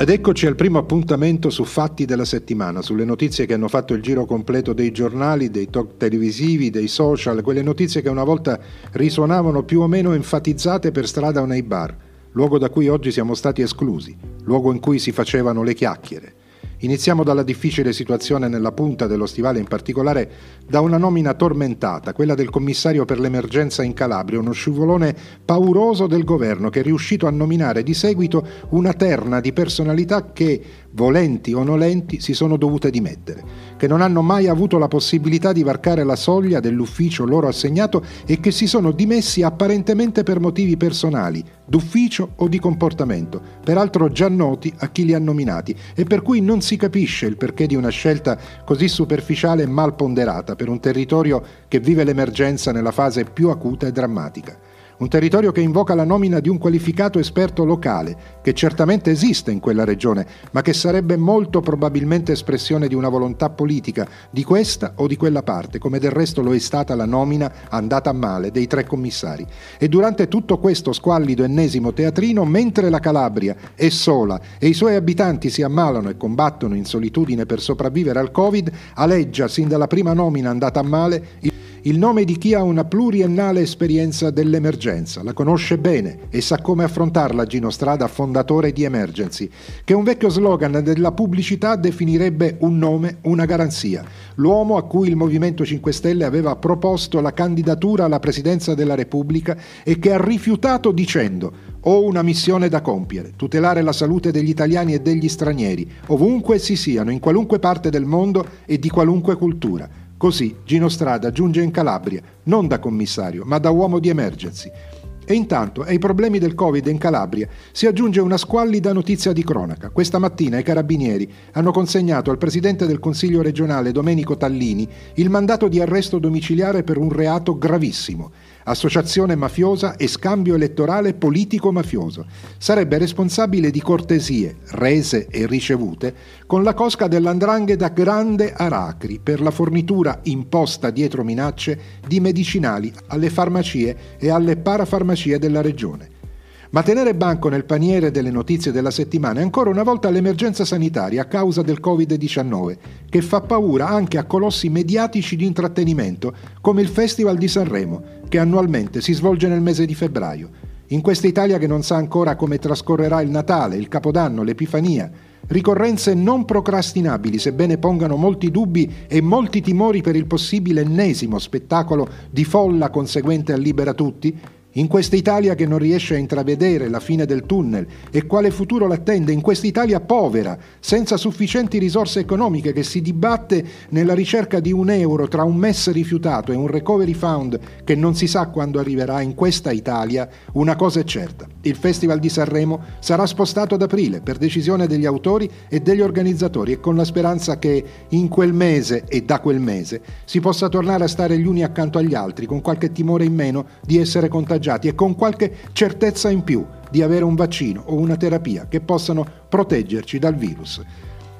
Ed eccoci al primo appuntamento su fatti della settimana, sulle notizie che hanno fatto il giro completo dei giornali, dei talk televisivi, dei social, quelle notizie che una volta risuonavano più o meno enfatizzate per strada o nei bar, luogo da cui oggi siamo stati esclusi, luogo in cui si facevano le chiacchiere. Iniziamo dalla difficile situazione nella punta dello stivale, in particolare da una nomina tormentata, quella del commissario per l'emergenza in Calabria, uno scivolone pauroso del governo che è riuscito a nominare di seguito una terna di personalità che, volenti o nolenti, si sono dovute dimettere, che non hanno mai avuto la possibilità di varcare la soglia dell'ufficio loro assegnato e che si sono dimessi apparentemente per motivi personali, d'ufficio o di comportamento, peraltro già noti a chi li ha nominati, e per cui non si capisce il perché di una scelta così superficiale e mal ponderata per un territorio che vive l'emergenza nella fase più acuta e drammatica un territorio che invoca la nomina di un qualificato esperto locale, che certamente esiste in quella regione, ma che sarebbe molto probabilmente espressione di una volontà politica di questa o di quella parte, come del resto lo è stata la nomina andata a male dei tre commissari. E durante tutto questo squallido ennesimo teatrino, mentre la Calabria è sola e i suoi abitanti si ammalano e combattono in solitudine per sopravvivere al Covid, aleggia sin dalla prima nomina andata a male il nome di chi ha una pluriennale esperienza dell'emergenza, la conosce bene e sa come affrontarla Gino Strada, fondatore di Emergency, che un vecchio slogan della pubblicità definirebbe un nome, una garanzia, l'uomo a cui il Movimento 5 Stelle aveva proposto la candidatura alla presidenza della Repubblica e che ha rifiutato dicendo ho una missione da compiere, tutelare la salute degli italiani e degli stranieri, ovunque essi siano, in qualunque parte del mondo e di qualunque cultura. Così Gino Strada giunge in Calabria, non da commissario, ma da uomo di emergency. E intanto ai problemi del Covid in Calabria si aggiunge una squallida notizia di cronaca. Questa mattina i carabinieri hanno consegnato al presidente del Consiglio regionale Domenico Tallini il mandato di arresto domiciliare per un reato gravissimo associazione mafiosa e scambio elettorale politico-mafioso. Sarebbe responsabile di cortesie, rese e ricevute, con la cosca dell'andrangheta Grande Aracri per la fornitura imposta dietro minacce di medicinali alle farmacie e alle parafarmacie della regione. Ma tenere banco nel paniere delle notizie della settimana è ancora una volta l'emergenza sanitaria a causa del Covid-19, che fa paura anche a colossi mediatici di intrattenimento come il Festival di Sanremo, che annualmente si svolge nel mese di febbraio. In questa Italia che non sa ancora come trascorrerà il Natale, il Capodanno, l'Epifania, ricorrenze non procrastinabili, sebbene pongano molti dubbi e molti timori per il possibile ennesimo spettacolo di folla conseguente al Libera Tutti, in questa Italia che non riesce a intravedere la fine del tunnel e quale futuro l'attende, in questa Italia povera, senza sufficienti risorse economiche, che si dibatte nella ricerca di un euro tra un MES rifiutato e un recovery fund che non si sa quando arriverà, in questa Italia una cosa è certa, il Festival di Sanremo sarà spostato ad aprile per decisione degli autori e degli organizzatori e con la speranza che in quel mese e da quel mese si possa tornare a stare gli uni accanto agli altri con qualche timore in meno di essere contagiati contagiati e con qualche certezza in più di avere un vaccino o una terapia che possano proteggerci dal virus.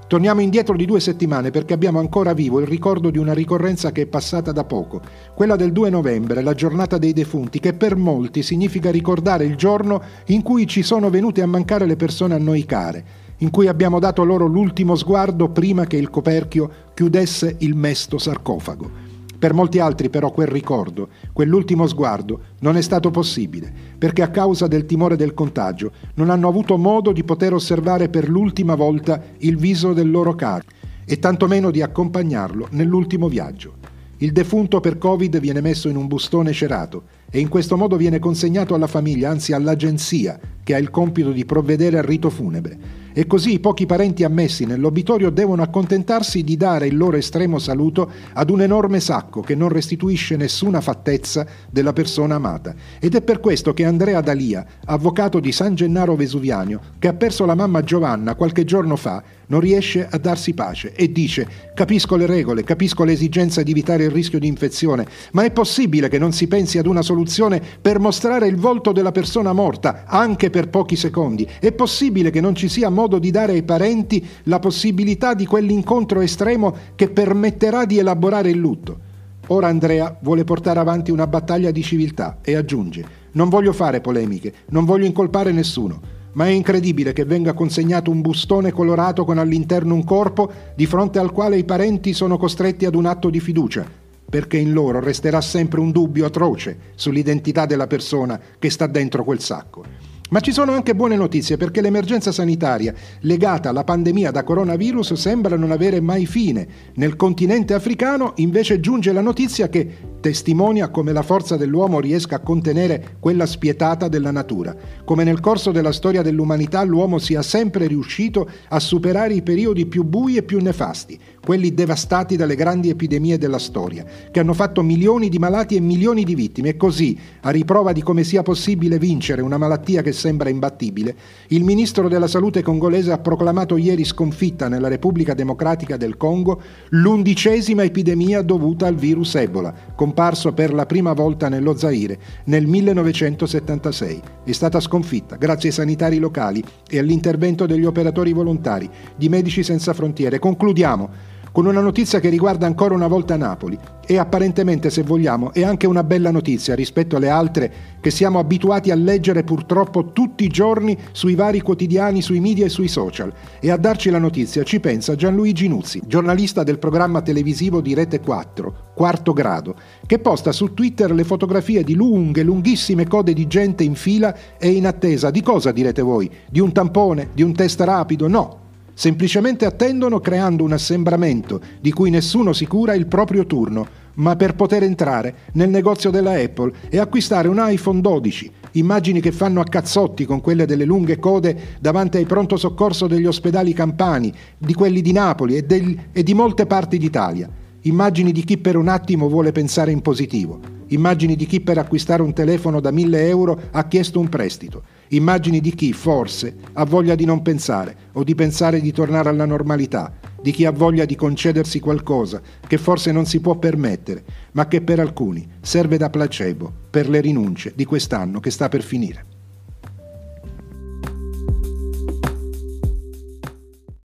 Torniamo indietro di due settimane perché abbiamo ancora vivo il ricordo di una ricorrenza che è passata da poco, quella del 2 novembre, la giornata dei defunti, che per molti significa ricordare il giorno in cui ci sono venute a mancare le persone a noi care, in cui abbiamo dato loro l'ultimo sguardo prima che il coperchio chiudesse il mesto sarcofago. Per molti altri però quel ricordo, quell'ultimo sguardo, non è stato possibile, perché a causa del timore del contagio non hanno avuto modo di poter osservare per l'ultima volta il viso del loro caro e tantomeno di accompagnarlo nell'ultimo viaggio. Il defunto per Covid viene messo in un bustone cerato e in questo modo viene consegnato alla famiglia, anzi all'agenzia, che ha il compito di provvedere al rito funebre. E così i pochi parenti ammessi nell'obitorio devono accontentarsi di dare il loro estremo saluto ad un enorme sacco che non restituisce nessuna fattezza della persona amata. Ed è per questo che Andrea Dalia, avvocato di San Gennaro Vesuviano, che ha perso la mamma Giovanna qualche giorno fa, non riesce a darsi pace e dice capisco le regole, capisco l'esigenza di evitare il rischio di infezione, ma è possibile che non si pensi ad una soluzione per mostrare il volto della persona morta, anche per pochi secondi? È possibile che non ci sia modo di dare ai parenti la possibilità di quell'incontro estremo che permetterà di elaborare il lutto. Ora Andrea vuole portare avanti una battaglia di civiltà e aggiunge, non voglio fare polemiche, non voglio incolpare nessuno, ma è incredibile che venga consegnato un bustone colorato con all'interno un corpo di fronte al quale i parenti sono costretti ad un atto di fiducia, perché in loro resterà sempre un dubbio atroce sull'identità della persona che sta dentro quel sacco. Ma ci sono anche buone notizie perché l'emergenza sanitaria legata alla pandemia da coronavirus sembra non avere mai fine. Nel continente africano invece giunge la notizia che testimonia come la forza dell'uomo riesca a contenere quella spietata della natura, come nel corso della storia dell'umanità l'uomo sia sempre riuscito a superare i periodi più bui e più nefasti, quelli devastati dalle grandi epidemie della storia, che hanno fatto milioni di malati e milioni di vittime. E così, a riprova di come sia possibile vincere una malattia che sembra imbattibile, il ministro della salute congolese ha proclamato ieri sconfitta nella Repubblica Democratica del Congo l'undicesima epidemia dovuta al virus Ebola, comparso per la prima volta nello Zaire nel 1976. È stata sconfitta grazie ai sanitari locali e all'intervento degli operatori volontari di Medici Senza Frontiere. Concludiamo con una notizia che riguarda ancora una volta Napoli e apparentemente, se vogliamo, è anche una bella notizia rispetto alle altre che siamo abituati a leggere purtroppo tutti i giorni sui vari quotidiani, sui media e sui social. E a darci la notizia ci pensa Gianluigi Nuzzi, giornalista del programma televisivo di Rete 4, quarto grado, che posta su Twitter le fotografie di lunghe, lunghissime code di gente in fila e in attesa. Di cosa direte voi? Di un tampone? Di un test rapido? No Semplicemente attendono creando un assembramento di cui nessuno si cura il proprio turno, ma per poter entrare nel negozio della Apple e acquistare un iPhone 12. Immagini che fanno a cazzotti con quelle delle lunghe code davanti ai pronto soccorso degli ospedali campani, di quelli di Napoli e, del, e di molte parti d'Italia. Immagini di chi per un attimo vuole pensare in positivo. Immagini di chi per acquistare un telefono da 1000 euro ha chiesto un prestito. Immagini di chi, forse, ha voglia di non pensare o di pensare di tornare alla normalità, di chi ha voglia di concedersi qualcosa che forse non si può permettere, ma che per alcuni serve da placebo per le rinunce di quest'anno che sta per finire.